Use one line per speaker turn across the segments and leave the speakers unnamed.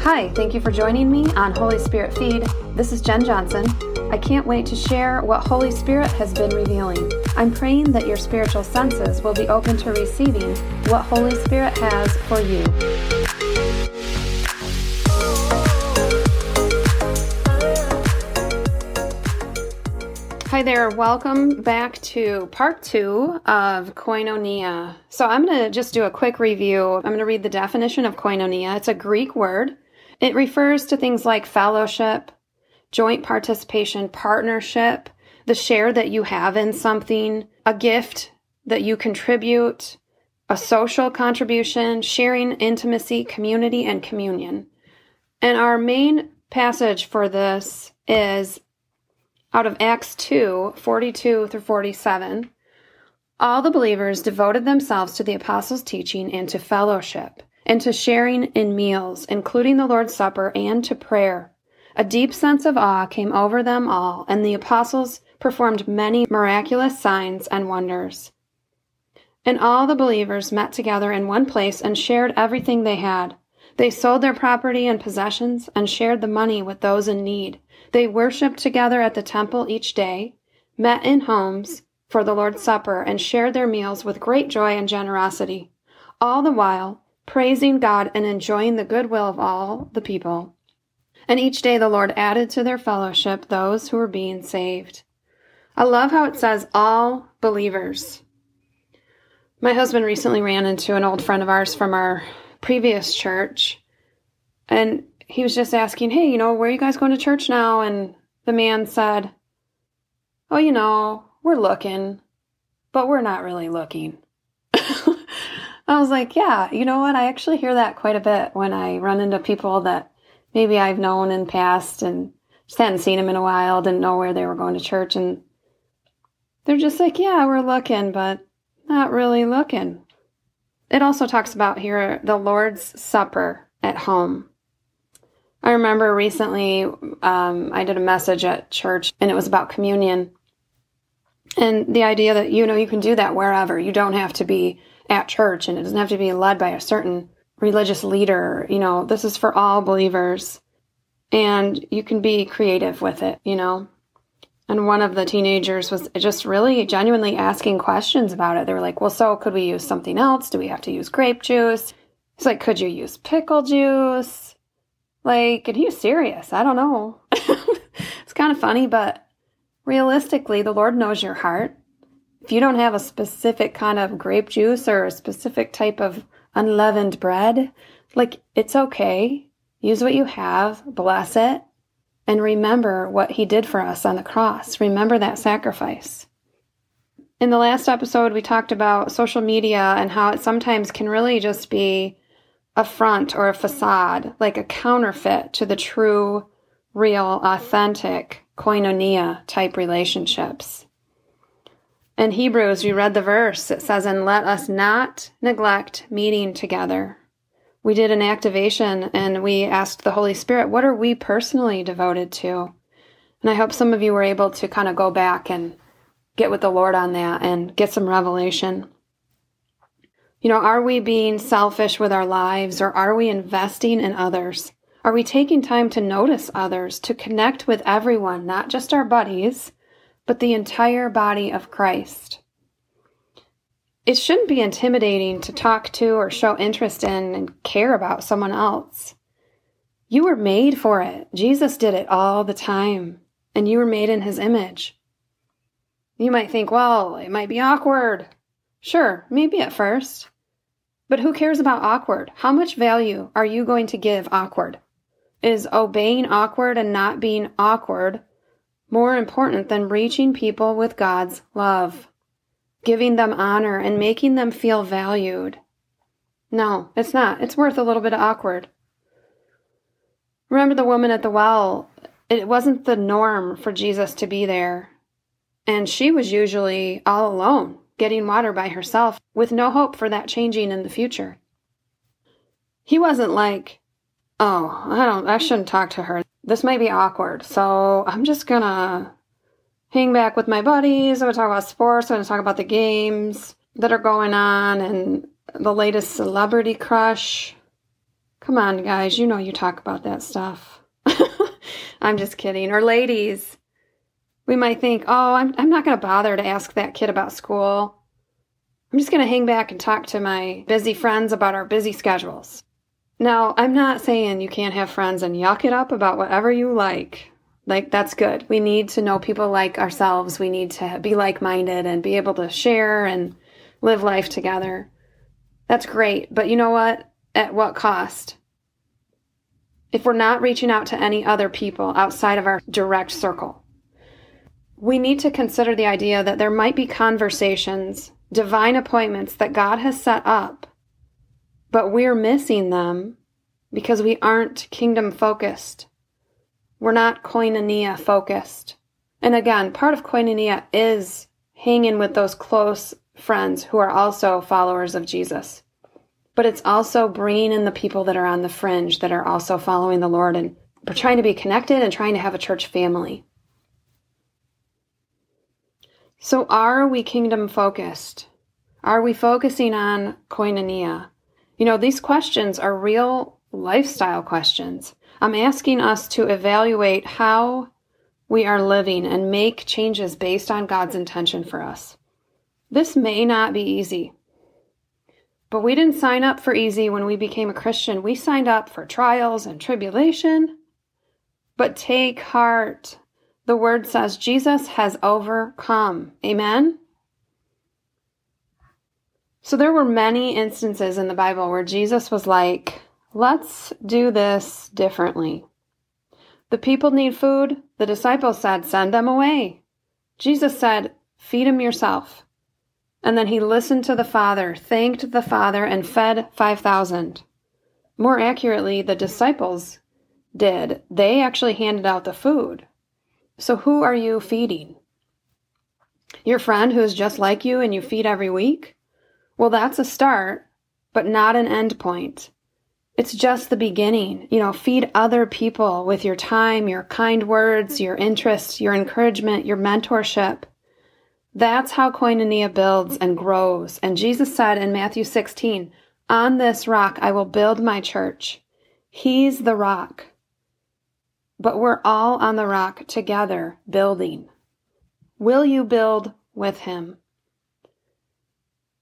Hi, thank you for joining me on Holy Spirit Feed. This is Jen Johnson. I can't wait to share what Holy Spirit has been revealing. I'm praying that your spiritual senses will be open to receiving what Holy Spirit has for you. Hi there, welcome back to part two of koinonia. So, I'm going to just do a quick review. I'm going to read the definition of koinonia. It's a Greek word, it refers to things like fellowship, joint participation, partnership, the share that you have in something, a gift that you contribute, a social contribution, sharing intimacy, community, and communion. And our main passage for this is out of Acts 2 42 through 47. All the believers devoted themselves to the apostles' teaching and to fellowship, and to sharing in meals, including the Lord's Supper, and to prayer. A deep sense of awe came over them all, and the apostles performed many miraculous signs and wonders. And all the believers met together in one place and shared everything they had. They sold their property and possessions and shared the money with those in need. They worshiped together at the temple each day, met in homes for the Lord's Supper, and shared their meals with great joy and generosity, all the while praising God and enjoying the goodwill of all the people. And each day the Lord added to their fellowship those who were being saved. I love how it says all believers. My husband recently ran into an old friend of ours from our previous church, and he was just asking, Hey, you know, where are you guys going to church now? And the man said, Oh, you know, we're looking, but we're not really looking. I was like, Yeah, you know what? I actually hear that quite a bit when I run into people that maybe I've known in past and just hadn't seen them in a while, didn't know where they were going to church, and they're just like, yeah, we're looking, but not really looking. It also talks about here the Lord's Supper at home. I remember recently um, I did a message at church and it was about communion. And the idea that, you know, you can do that wherever. You don't have to be at church and it doesn't have to be led by a certain religious leader. You know, this is for all believers. And you can be creative with it, you know. And one of the teenagers was just really genuinely asking questions about it. They were like, well, so could we use something else? Do we have to use grape juice? He's like, could you use pickle juice? Like, and he was serious. I don't know. it's kind of funny, but realistically, the Lord knows your heart. If you don't have a specific kind of grape juice or a specific type of unleavened bread. Like, it's okay. Use what you have, bless it, and remember what He did for us on the cross. Remember that sacrifice. In the last episode, we talked about social media and how it sometimes can really just be a front or a facade, like a counterfeit to the true, real, authentic koinonia type relationships. In Hebrews, we read the verse. It says, And let us not neglect meeting together. We did an activation and we asked the Holy Spirit, What are we personally devoted to? And I hope some of you were able to kind of go back and get with the Lord on that and get some revelation. You know, are we being selfish with our lives or are we investing in others? Are we taking time to notice others, to connect with everyone, not just our buddies, but the entire body of Christ. It shouldn't be intimidating to talk to or show interest in and care about someone else. You were made for it. Jesus did it all the time, and you were made in his image. You might think, well, it might be awkward. Sure, maybe at first. But who cares about awkward? How much value are you going to give awkward? Is obeying awkward and not being awkward more important than reaching people with God's love, giving them honor, and making them feel valued. No, it's not. It's worth a little bit of awkward. Remember the woman at the well? It wasn't the norm for Jesus to be there. And she was usually all alone, getting water by herself, with no hope for that changing in the future. He wasn't like, oh, I don't, I shouldn't talk to her this might be awkward. So I'm just gonna hang back with my buddies. I'm gonna talk about sports. I'm gonna talk about the games that are going on and the latest celebrity crush. Come on, guys, you know you talk about that stuff. I'm just kidding. Or ladies, we might think, oh, I'm, I'm not going to bother to ask that kid about school. I'm just going to hang back and talk to my busy friends about our busy schedules. Now, I'm not saying you can't have friends and yuck it up about whatever you like. Like, that's good. We need to know people like ourselves. We need to be like minded and be able to share and live life together. That's great. But you know what? At what cost? If we're not reaching out to any other people outside of our direct circle, we need to consider the idea that there might be conversations, divine appointments that God has set up but we're missing them because we aren't kingdom focused. We're not koinonia focused. And again, part of koinonia is hanging with those close friends who are also followers of Jesus. But it's also bringing in the people that are on the fringe that are also following the Lord and trying to be connected and trying to have a church family. So, are we kingdom focused? Are we focusing on koinonia? You know, these questions are real lifestyle questions. I'm asking us to evaluate how we are living and make changes based on God's intention for us. This may not be easy, but we didn't sign up for easy when we became a Christian. We signed up for trials and tribulation. But take heart. The word says Jesus has overcome. Amen? So there were many instances in the Bible where Jesus was like, let's do this differently. The people need food. The disciples said, send them away. Jesus said, feed them yourself. And then he listened to the Father, thanked the Father, and fed 5,000. More accurately, the disciples did. They actually handed out the food. So who are you feeding? Your friend who is just like you and you feed every week? Well, that's a start, but not an end point. It's just the beginning. You know, feed other people with your time, your kind words, your interests, your encouragement, your mentorship. That's how koinonia builds and grows. And Jesus said in Matthew 16, On this rock I will build my church. He's the rock. But we're all on the rock together, building. Will you build with him?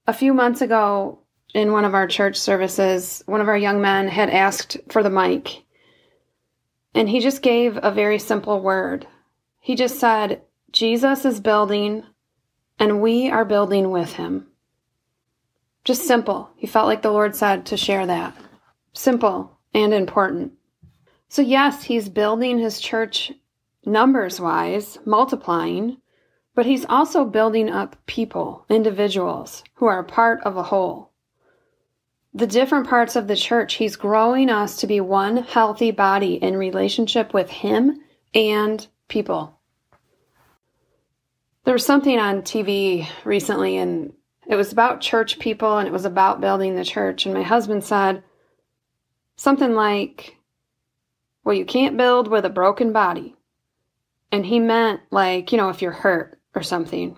a few months ago in one of our church services, one of our young men had asked for the mic. And he just gave a very simple word. He just said, Jesus is building and we are building with him. Just simple. He felt like the Lord said to share that. Simple and important. So, yes, he's building his church numbers wise, multiplying, but he's also building up people, individuals, who are part of a whole. The different parts of the church, he's growing us to be one healthy body in relationship with him and people. There was something on TV recently, and it was about church people and it was about building the church. And my husband said something like, Well, you can't build with a broken body. And he meant, like, you know, if you're hurt, or something.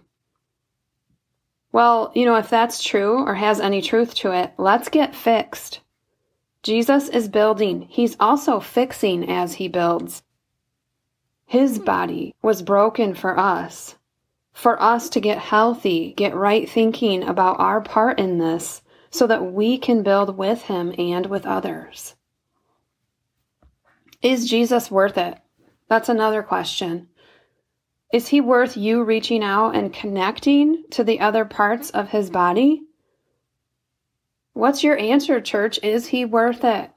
Well, you know, if that's true or has any truth to it, let's get fixed. Jesus is building, he's also fixing as he builds. His hmm. body was broken for us, for us to get healthy, get right thinking about our part in this, so that we can build with him and with others. Is Jesus worth it? That's another question. Is he worth you reaching out and connecting to the other parts of his body? What's your answer, church? Is he worth it?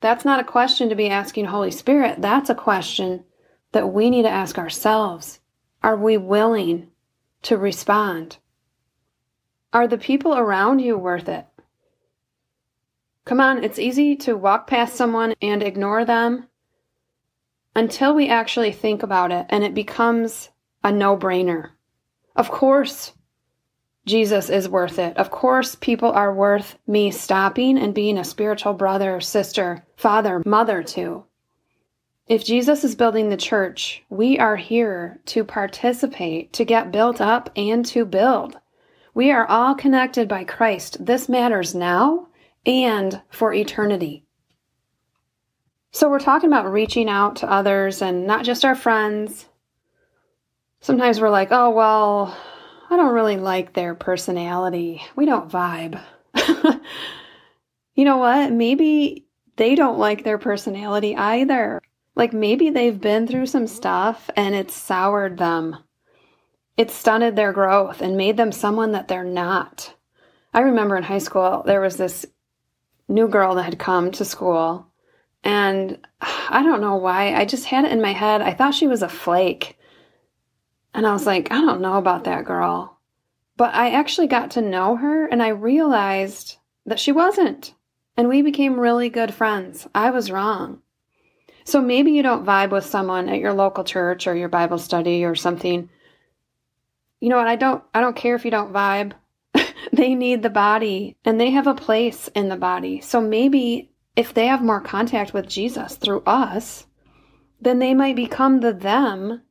That's not a question to be asking Holy Spirit. That's a question that we need to ask ourselves. Are we willing to respond? Are the people around you worth it? Come on, it's easy to walk past someone and ignore them until we actually think about it and it becomes a no brainer. Of course, Jesus is worth it. Of course, people are worth me stopping and being a spiritual brother, sister, father, mother to. If Jesus is building the church, we are here to participate, to get built up, and to build. We are all connected by Christ. This matters now and for eternity. So, we're talking about reaching out to others and not just our friends. Sometimes we're like, oh, well, I don't really like their personality. We don't vibe. you know what? Maybe they don't like their personality either. Like maybe they've been through some stuff and it's soured them. It stunted their growth and made them someone that they're not. I remember in high school, there was this new girl that had come to school. And I don't know why. I just had it in my head. I thought she was a flake. And I was like, I don't know about that girl. But I actually got to know her and I realized that she wasn't. And we became really good friends. I was wrong. So maybe you don't vibe with someone at your local church or your Bible study or something. You know what? I don't I don't care if you don't vibe. they need the body and they have a place in the body. So maybe if they have more contact with Jesus through us, then they might become the them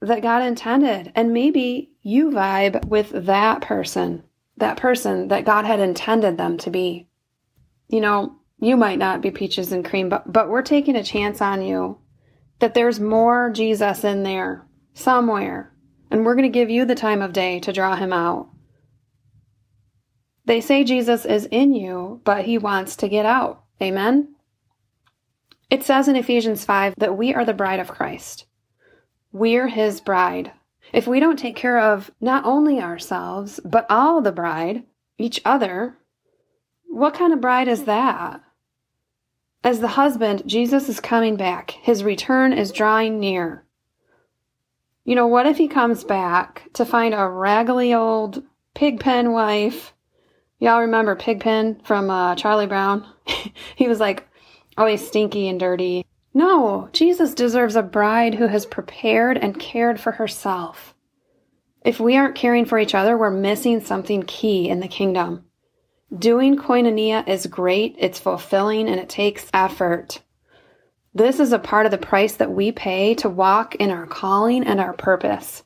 that God intended. And maybe you vibe with that person, that person that God had intended them to be. You know, you might not be peaches and cream, but, but we're taking a chance on you that there's more Jesus in there somewhere. And we're going to give you the time of day to draw him out. They say Jesus is in you, but he wants to get out. Amen? It says in Ephesians 5 that we are the bride of Christ. We're his bride. If we don't take care of not only ourselves, but all the bride, each other, what kind of bride is that? As the husband, Jesus is coming back. His return is drawing near. You know, what if he comes back to find a raggedy old pigpen wife? Y'all remember Pigpen from uh, Charlie Brown? he was like always stinky and dirty. No, Jesus deserves a bride who has prepared and cared for herself. If we aren't caring for each other, we're missing something key in the kingdom. Doing koinonia is great, it's fulfilling, and it takes effort. This is a part of the price that we pay to walk in our calling and our purpose.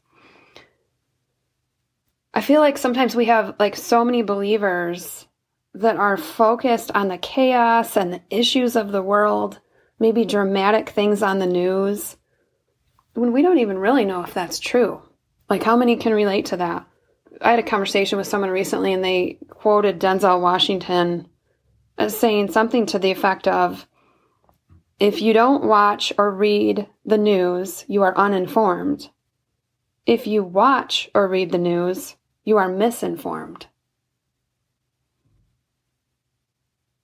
I feel like sometimes we have like so many believers that are focused on the chaos and the issues of the world, maybe dramatic things on the news, when we don't even really know if that's true. Like, how many can relate to that? I had a conversation with someone recently and they quoted Denzel Washington as saying something to the effect of If you don't watch or read the news, you are uninformed. If you watch or read the news, you are misinformed.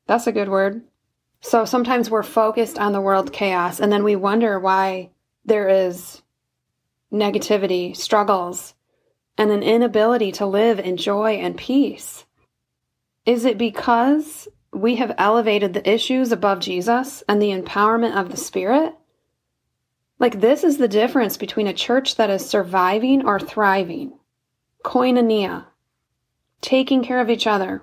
That's a good word. So sometimes we're focused on the world chaos and then we wonder why there is negativity, struggles, and an inability to live in joy and peace? Is it because we have elevated the issues above Jesus and the empowerment of the Spirit? Like, this is the difference between a church that is surviving or thriving. Koinonia, taking care of each other,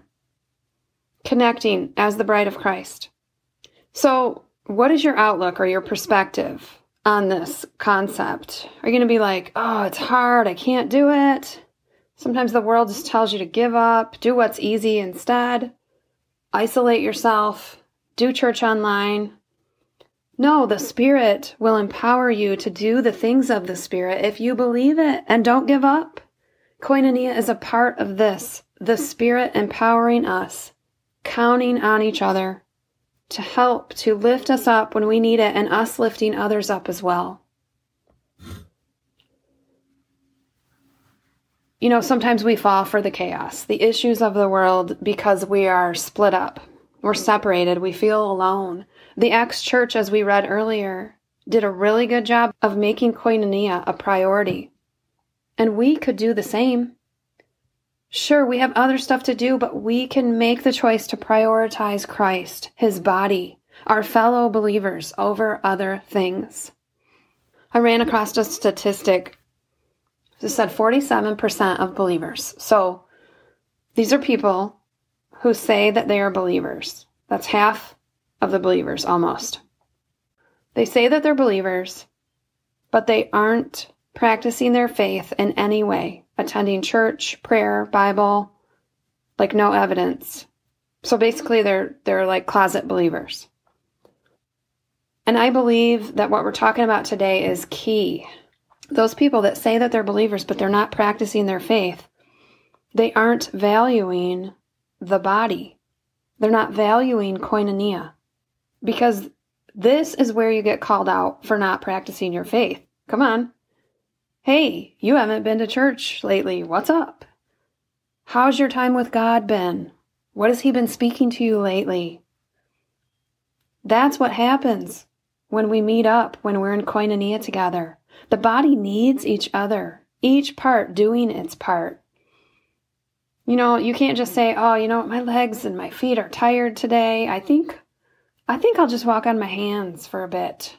connecting as the bride of Christ. So, what is your outlook or your perspective on this concept? Are you going to be like, oh, it's hard, I can't do it? Sometimes the world just tells you to give up, do what's easy instead, isolate yourself, do church online. No, the Spirit will empower you to do the things of the Spirit if you believe it and don't give up. Koinonia is a part of this, the Spirit empowering us, counting on each other, to help to lift us up when we need it and us lifting others up as well. You know, sometimes we fall for the chaos, the issues of the world because we are split up. We're separated. We feel alone. The Acts church, as we read earlier, did a really good job of making koinonia a priority. And we could do the same. Sure, we have other stuff to do, but we can make the choice to prioritize Christ, His body, our fellow believers over other things. I ran across a statistic that said 47% of believers. So these are people who say that they are believers. That's half of the believers almost. They say that they're believers, but they aren't practicing their faith in any way attending church, prayer, Bible, like no evidence. So basically they're they're like closet believers. And I believe that what we're talking about today is key. Those people that say that they're believers but they're not practicing their faith, they aren't valuing the body. They're not valuing koinonia. Because this is where you get called out for not practicing your faith. Come on. Hey, you haven't been to church lately. What's up? How's your time with God been? What has He been speaking to you lately? That's what happens when we meet up, when we're in koinonia together. The body needs each other, each part doing its part. You know, you can't just say, oh, you know, my legs and my feet are tired today. I think, I think I'll just walk on my hands for a bit.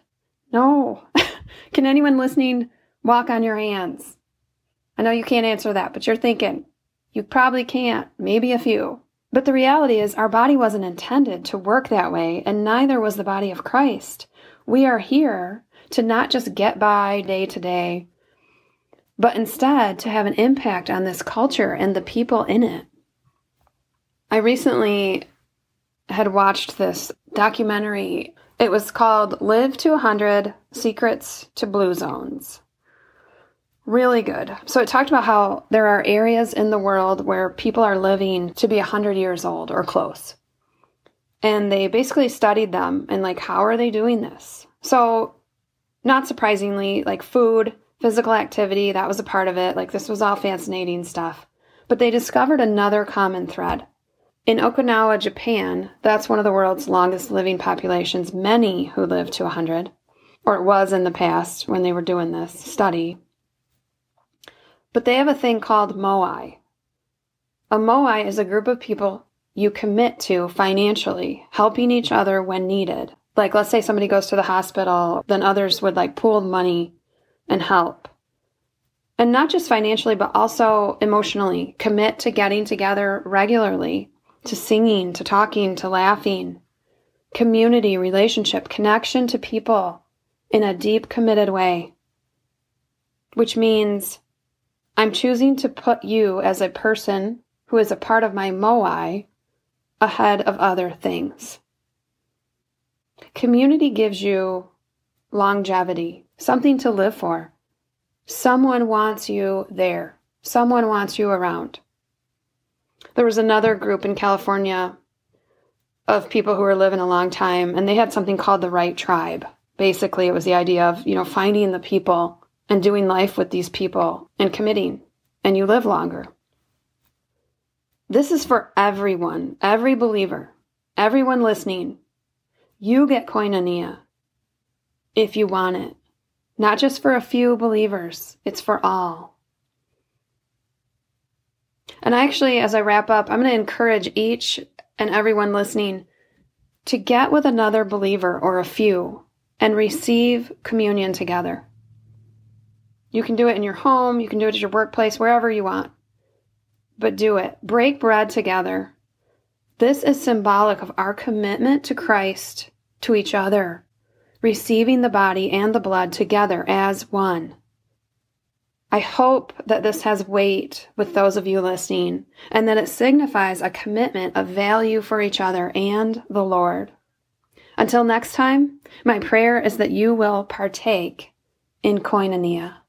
No. Can anyone listening walk on your hands? I know you can't answer that, but you're thinking, you probably can't, maybe a few. But the reality is, our body wasn't intended to work that way, and neither was the body of Christ. We are here to not just get by day to day, but instead to have an impact on this culture and the people in it. I recently had watched this documentary. It was called Live to 100 Secrets to Blue Zones. Really good. So it talked about how there are areas in the world where people are living to be 100 years old or close. And they basically studied them and like how are they doing this? So not surprisingly, like food, physical activity, that was a part of it. Like this was all fascinating stuff. But they discovered another common thread. In Okinawa, Japan, that's one of the world's longest living populations, many who live to 100, or it was in the past when they were doing this study. But they have a thing called moai. A moai is a group of people you commit to financially, helping each other when needed. Like, let's say somebody goes to the hospital, then others would like pool money and help. And not just financially, but also emotionally commit to getting together regularly, to singing, to talking, to laughing, community, relationship, connection to people in a deep, committed way. Which means I'm choosing to put you as a person who is a part of my moai ahead of other things. Community gives you longevity, something to live for. Someone wants you there. Someone wants you around. There was another group in California of people who were living a long time, and they had something called the right tribe. Basically, it was the idea of, you know, finding the people and doing life with these people and committing, and you live longer. This is for everyone, every believer, everyone listening. You get koinonia if you want it. Not just for a few believers, it's for all. And actually, as I wrap up, I'm going to encourage each and everyone listening to get with another believer or a few and receive communion together. You can do it in your home, you can do it at your workplace, wherever you want. But do it. Break bread together. This is symbolic of our commitment to Christ to each other, receiving the body and the blood together as one. I hope that this has weight with those of you listening and that it signifies a commitment of value for each other and the Lord. Until next time, my prayer is that you will partake in koinonia.